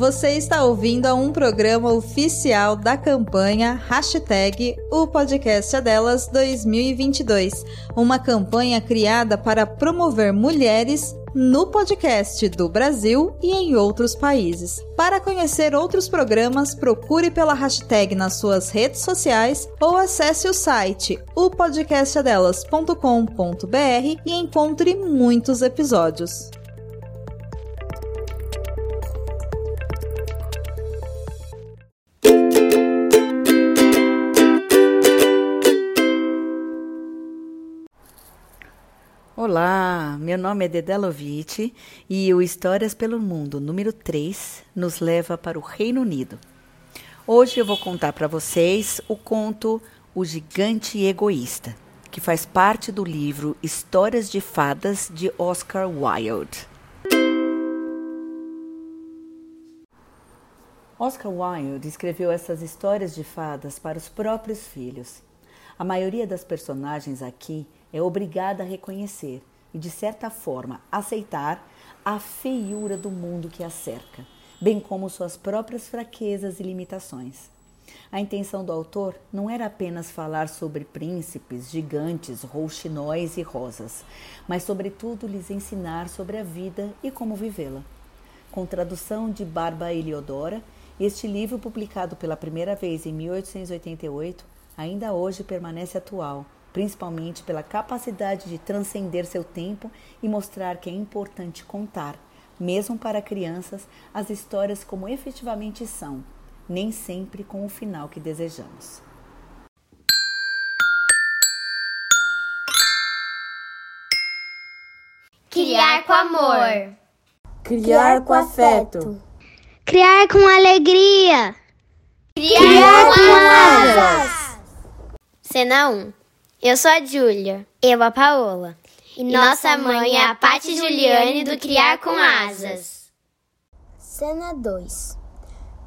Você está ouvindo a um programa oficial da campanha Hashtag O Podcast é Delas 2022, uma campanha criada para promover mulheres no podcast do Brasil e em outros países. Para conhecer outros programas, procure pela hashtag nas suas redes sociais ou acesse o site opodcastadelas.com.br e encontre muitos episódios. Olá, meu nome é Dedé Lovitch e o Histórias pelo Mundo número 3 nos leva para o Reino Unido. Hoje eu vou contar para vocês o conto O Gigante Egoísta, que faz parte do livro Histórias de Fadas de Oscar Wilde. Oscar Wilde escreveu essas histórias de fadas para os próprios filhos. A maioria das personagens aqui é obrigada a reconhecer e, de certa forma, aceitar a feiura do mundo que a cerca, bem como suas próprias fraquezas e limitações. A intenção do autor não era apenas falar sobre príncipes, gigantes, rouxinóis e rosas, mas, sobretudo, lhes ensinar sobre a vida e como vivê-la. Com tradução de Barba Eliodora, este livro, publicado pela primeira vez em 1888, ainda hoje permanece atual principalmente pela capacidade de transcender seu tempo e mostrar que é importante contar, mesmo para crianças, as histórias como efetivamente são, nem sempre com o final que desejamos. Criar com amor. Criar com afeto. Criar com alegria. Criar, Criar com asas. Cena 1. Eu sou a Júlia. Eu a Paola. E, e nossa mãe é a Patti Juliane do Criar com Asas. Cena 2.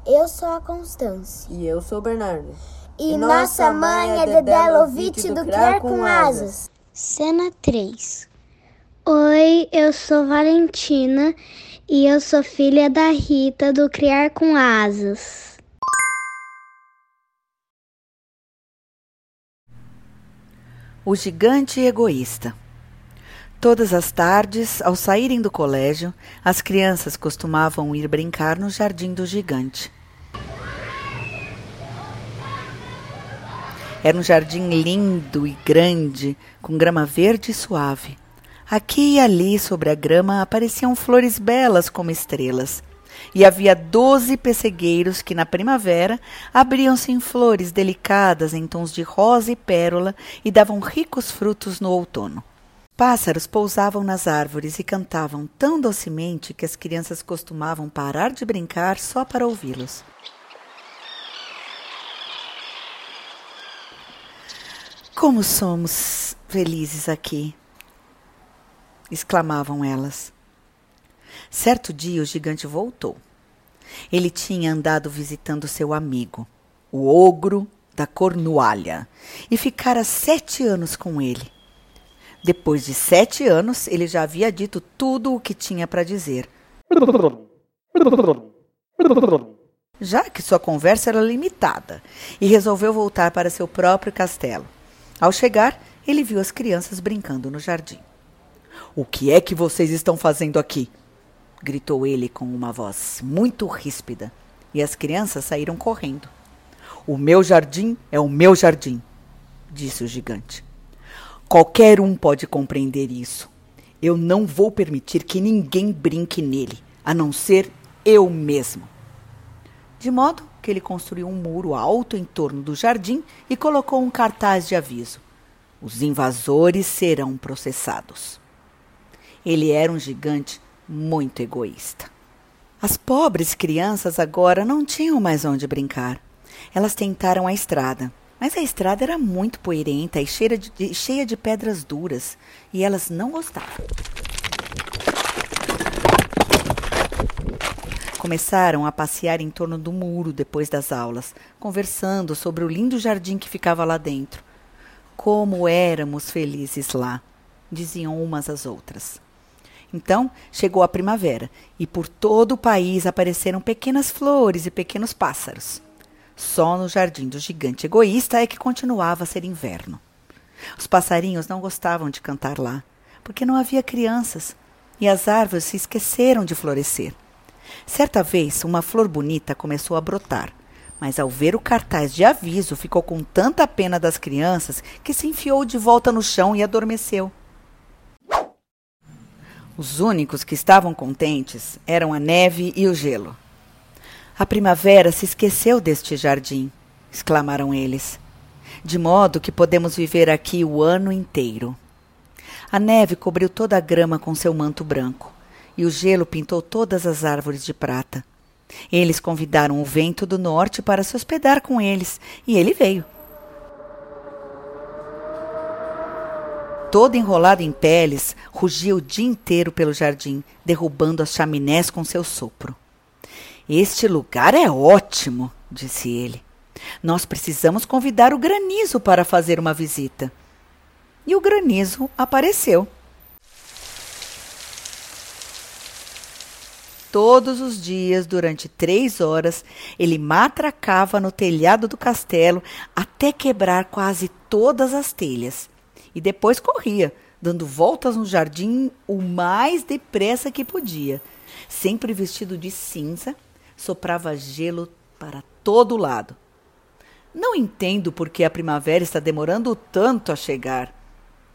Eu sou a Constância. E eu sou o Bernardo. E, e nossa mãe é Dedé Lovitch do Criar com Asas. Cena 3. Oi, eu sou Valentina e eu sou filha da Rita do Criar com Asas. O Gigante Egoísta. Todas as tardes, ao saírem do colégio, as crianças costumavam ir brincar no jardim do gigante. Era um jardim lindo e grande, com grama verde e suave. Aqui e ali, sobre a grama, apareciam flores belas como estrelas e havia doze pessegueiros que na primavera abriam-se em flores delicadas em tons de rosa e pérola e davam ricos frutos no outono. Pássaros pousavam nas árvores e cantavam tão docemente que as crianças costumavam parar de brincar só para ouvi-los. Como somos felizes aqui! exclamavam elas. Certo dia o gigante voltou. Ele tinha andado visitando seu amigo, o ogro da Cornualha, e ficara sete anos com ele. Depois de sete anos, ele já havia dito tudo o que tinha para dizer. Já que sua conversa era limitada, e resolveu voltar para seu próprio castelo. Ao chegar, ele viu as crianças brincando no jardim. O que é que vocês estão fazendo aqui? Gritou ele com uma voz muito ríspida, e as crianças saíram correndo. O meu jardim é o meu jardim, disse o gigante. Qualquer um pode compreender isso. Eu não vou permitir que ninguém brinque nele, a não ser eu mesmo. De modo que ele construiu um muro alto em torno do jardim e colocou um cartaz de aviso: Os invasores serão processados. Ele era um gigante muito egoísta. As pobres crianças agora não tinham mais onde brincar. Elas tentaram a estrada, mas a estrada era muito poeirenta e cheia de, cheia de pedras duras, e elas não gostavam. Começaram a passear em torno do muro depois das aulas, conversando sobre o lindo jardim que ficava lá dentro. Como éramos felizes lá, diziam umas às outras. Então chegou a primavera e por todo o país apareceram pequenas flores e pequenos pássaros. Só no jardim do gigante egoísta é que continuava a ser inverno. Os passarinhos não gostavam de cantar lá, porque não havia crianças e as árvores se esqueceram de florescer. Certa vez, uma flor bonita começou a brotar, mas ao ver o cartaz de aviso, ficou com tanta pena das crianças que se enfiou de volta no chão e adormeceu. Os únicos que estavam contentes eram a neve e o gelo. A primavera se esqueceu deste jardim, exclamaram eles, de modo que podemos viver aqui o ano inteiro. A neve cobriu toda a grama com seu manto branco, e o gelo pintou todas as árvores de prata. Eles convidaram o vento do norte para se hospedar com eles, e ele veio. Todo enrolado em peles, rugia o dia inteiro pelo jardim, derrubando as chaminés com seu sopro. Este lugar é ótimo, disse ele. Nós precisamos convidar o granizo para fazer uma visita. E o granizo apareceu. Todos os dias, durante três horas, ele matracava no telhado do castelo até quebrar quase todas as telhas e depois corria, dando voltas no jardim o mais depressa que podia. Sempre vestido de cinza, soprava gelo para todo lado. Não entendo por que a primavera está demorando tanto a chegar,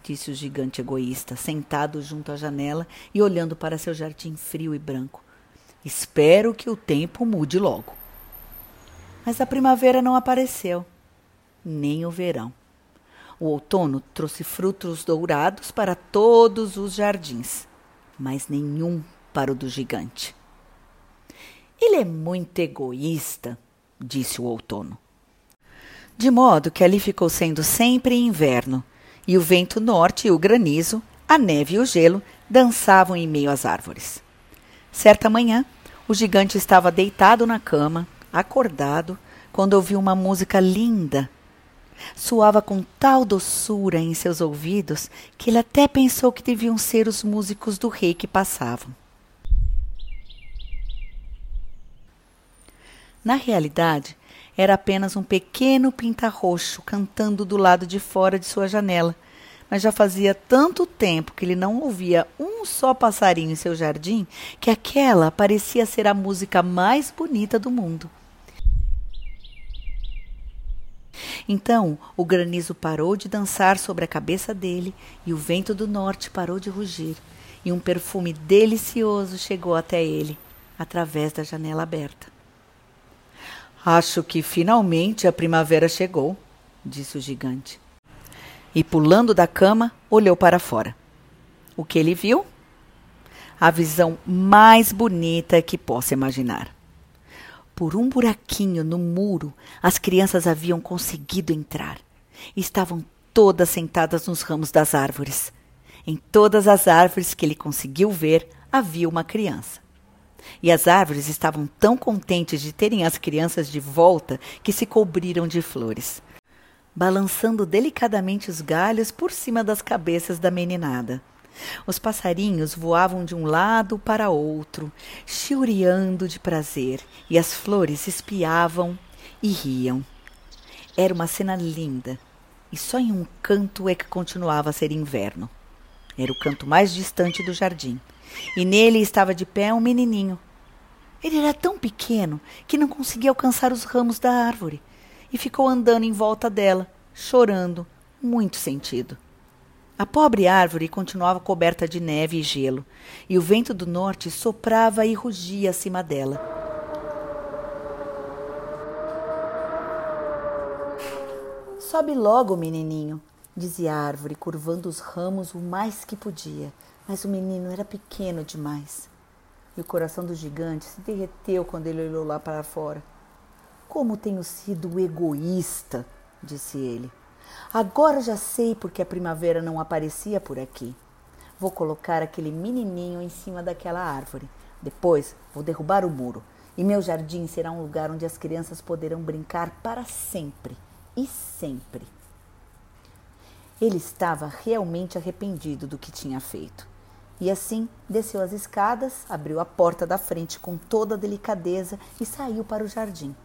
disse o gigante egoísta, sentado junto à janela e olhando para seu jardim frio e branco. Espero que o tempo mude logo. Mas a primavera não apareceu, nem o verão. O outono trouxe frutos dourados para todos os jardins, mas nenhum para o do gigante. Ele é muito egoísta, disse o outono. De modo que ali ficou sendo sempre inverno, e o vento norte e o granizo, a neve e o gelo dançavam em meio às árvores. Certa manhã, o gigante estava deitado na cama, acordado, quando ouviu uma música linda Soava com tal doçura em seus ouvidos que ele até pensou que deviam ser os músicos do rei que passavam. Na realidade, era apenas um pequeno pinta-roxo cantando do lado de fora de sua janela, mas já fazia tanto tempo que ele não ouvia um só passarinho em seu jardim que aquela parecia ser a música mais bonita do mundo. Então o granizo parou de dançar sobre a cabeça dele e o vento do norte parou de rugir, e um perfume delicioso chegou até ele, através da janela aberta. Acho que finalmente a primavera chegou, disse o gigante. E pulando da cama, olhou para fora. O que ele viu? A visão mais bonita que possa imaginar. Por um buraquinho no muro, as crianças haviam conseguido entrar. Estavam todas sentadas nos ramos das árvores. Em todas as árvores que ele conseguiu ver, havia uma criança. E as árvores estavam tão contentes de terem as crianças de volta que se cobriram de flores, balançando delicadamente os galhos por cima das cabeças da meninada. Os passarinhos voavam de um lado para outro, chiuriando de prazer, e as flores espiavam e riam. Era uma cena linda, e só em um canto é que continuava a ser inverno. Era o canto mais distante do jardim, e nele estava de pé um menininho. Ele era tão pequeno que não conseguia alcançar os ramos da árvore, e ficou andando em volta dela, chorando, muito sentido. A pobre árvore continuava coberta de neve e gelo, e o vento do norte soprava e rugia acima dela. Sobe logo, menininho, dizia a árvore, curvando os ramos o mais que podia. Mas o menino era pequeno demais. E o coração do gigante se derreteu quando ele olhou lá para fora. Como tenho sido egoísta, disse ele. Agora já sei porque a primavera não aparecia por aqui. Vou colocar aquele menininho em cima daquela árvore. Depois vou derrubar o muro. E meu jardim será um lugar onde as crianças poderão brincar para sempre e sempre. Ele estava realmente arrependido do que tinha feito. E assim desceu as escadas, abriu a porta da frente com toda a delicadeza e saiu para o jardim.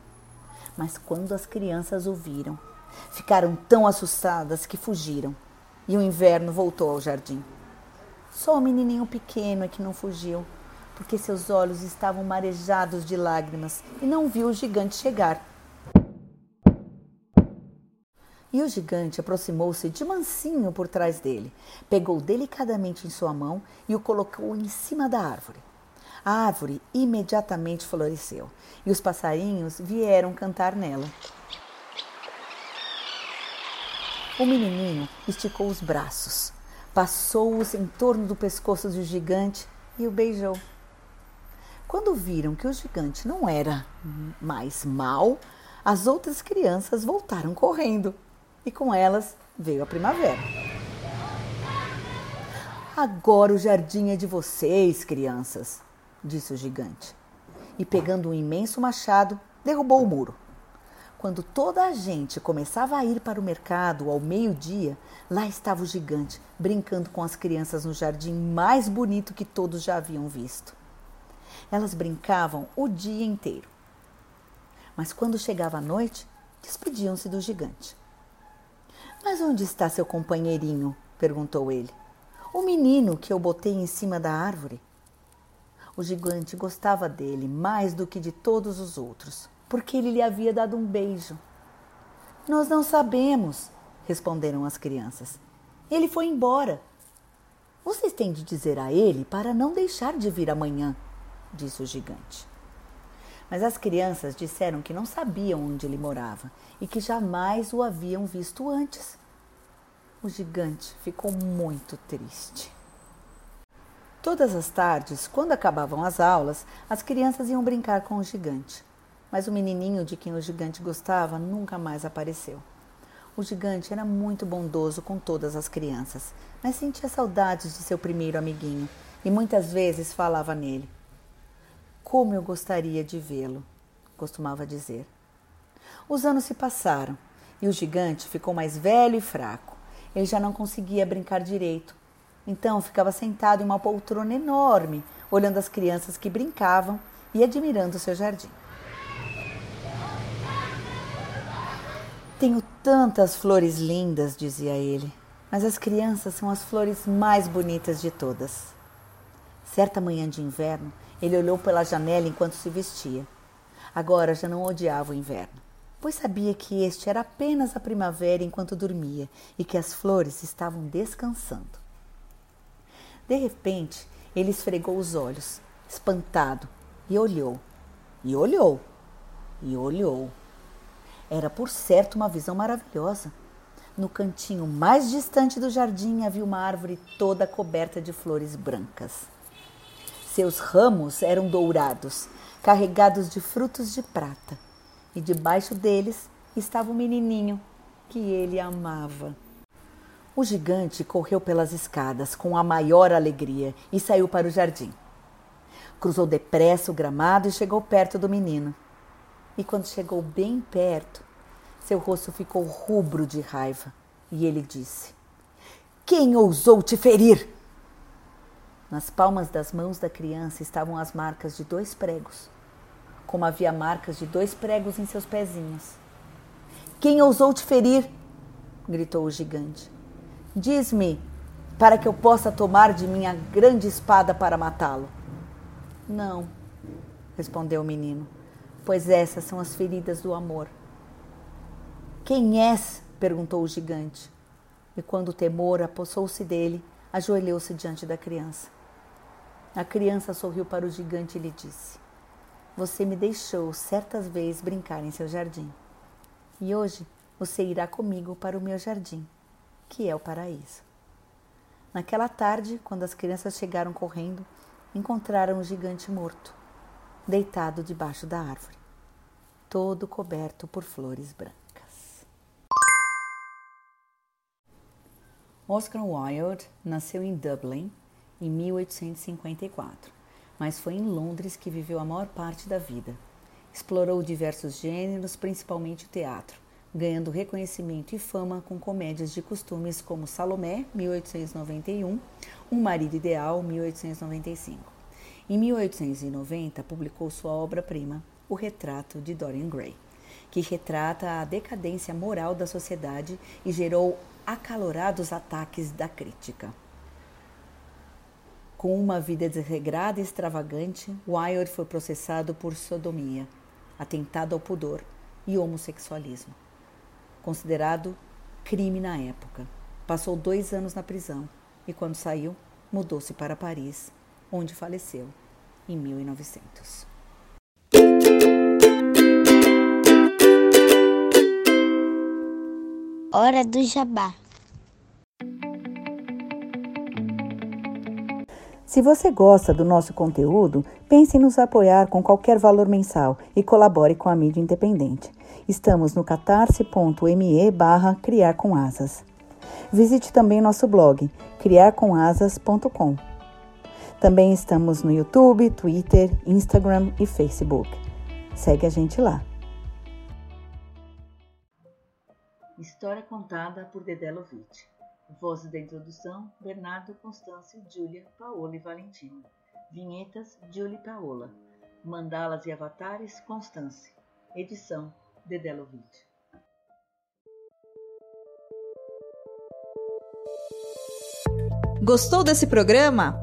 Mas quando as crianças o viram, ficaram tão assustadas que fugiram. E o inverno voltou ao jardim. Só o menininho pequeno é que não fugiu, porque seus olhos estavam marejados de lágrimas e não viu o gigante chegar. E o gigante aproximou-se de mansinho por trás dele, pegou delicadamente em sua mão e o colocou em cima da árvore. A árvore imediatamente floresceu e os passarinhos vieram cantar nela. O menininho esticou os braços, passou-os em torno do pescoço do gigante e o beijou. Quando viram que o gigante não era mais mau, as outras crianças voltaram correndo e com elas veio a primavera. Agora o jardim é de vocês, crianças, disse o gigante. E pegando um imenso machado, derrubou o muro. Quando toda a gente começava a ir para o mercado ao meio-dia, lá estava o gigante, brincando com as crianças no jardim mais bonito que todos já haviam visto. Elas brincavam o dia inteiro. Mas quando chegava a noite, despediam-se do gigante. Mas onde está seu companheirinho? perguntou ele. O menino que eu botei em cima da árvore. O gigante gostava dele mais do que de todos os outros, porque ele lhe havia dado um beijo. Nós não sabemos, responderam as crianças. Ele foi embora. Vocês têm de dizer a ele para não deixar de vir amanhã, disse o gigante. Mas as crianças disseram que não sabiam onde ele morava e que jamais o haviam visto antes. O gigante ficou muito triste. Todas as tardes, quando acabavam as aulas, as crianças iam brincar com o gigante. Mas o menininho de quem o gigante gostava nunca mais apareceu. O gigante era muito bondoso com todas as crianças, mas sentia saudades de seu primeiro amiguinho e muitas vezes falava nele. Como eu gostaria de vê-lo, costumava dizer. Os anos se passaram e o gigante ficou mais velho e fraco. Ele já não conseguia brincar direito então ficava sentado em uma poltrona enorme, olhando as crianças que brincavam e admirando seu jardim. Tenho tantas flores lindas, dizia ele, mas as crianças são as flores mais bonitas de todas. Certa manhã de inverno, ele olhou pela janela enquanto se vestia. Agora já não odiava o inverno, pois sabia que este era apenas a primavera enquanto dormia e que as flores estavam descansando. De repente, ele esfregou os olhos, espantado, e olhou, e olhou, e olhou. Era por certo uma visão maravilhosa. No cantinho mais distante do jardim havia uma árvore toda coberta de flores brancas. Seus ramos eram dourados, carregados de frutos de prata, e debaixo deles estava o menininho que ele amava. O gigante correu pelas escadas com a maior alegria e saiu para o jardim. Cruzou depressa o gramado e chegou perto do menino. E quando chegou bem perto, seu rosto ficou rubro de raiva e ele disse: Quem ousou te ferir? Nas palmas das mãos da criança estavam as marcas de dois pregos, como havia marcas de dois pregos em seus pezinhos. Quem ousou te ferir? gritou o gigante. Diz-me, para que eu possa tomar de minha grande espada para matá-lo. Não, respondeu o menino, pois essas são as feridas do amor. Quem és? perguntou o gigante. E quando o temor apossou-se dele, ajoelhou-se diante da criança. A criança sorriu para o gigante e lhe disse: Você me deixou certas vezes brincar em seu jardim. E hoje você irá comigo para o meu jardim que é o paraíso. Naquela tarde, quando as crianças chegaram correndo, encontraram o gigante morto, deitado debaixo da árvore, todo coberto por flores brancas. Oscar Wilde nasceu em Dublin em 1854, mas foi em Londres que viveu a maior parte da vida. Explorou diversos gêneros, principalmente o teatro, ganhando reconhecimento e fama com comédias de costumes como Salomé, 1891, Um Marido Ideal, 1895. Em 1890, publicou sua obra-prima, O Retrato de Dorian Gray, que retrata a decadência moral da sociedade e gerou acalorados ataques da crítica. Com uma vida desregrada e extravagante, Wilde foi processado por sodomia, atentado ao pudor e homossexualismo. Considerado crime na época. Passou dois anos na prisão e, quando saiu, mudou-se para Paris, onde faleceu em 1900. Hora do Jabá. Se você gosta do nosso conteúdo, pense em nos apoiar com qualquer valor mensal e colabore com a mídia independente. Estamos no catarse.me barra criar com asas. Visite também nosso blog, criarcomasas.com. Também estamos no YouTube, Twitter, Instagram e Facebook. Segue a gente lá. História contada por Dedé Lovitch. Vozes da introdução: Bernardo, Constância, Júlia, Paola e Valentina. Vinhetas: Júlia e Paola. Mandalas e avatares: Constância. Edição: Dedé Lovitch. Gostou desse programa?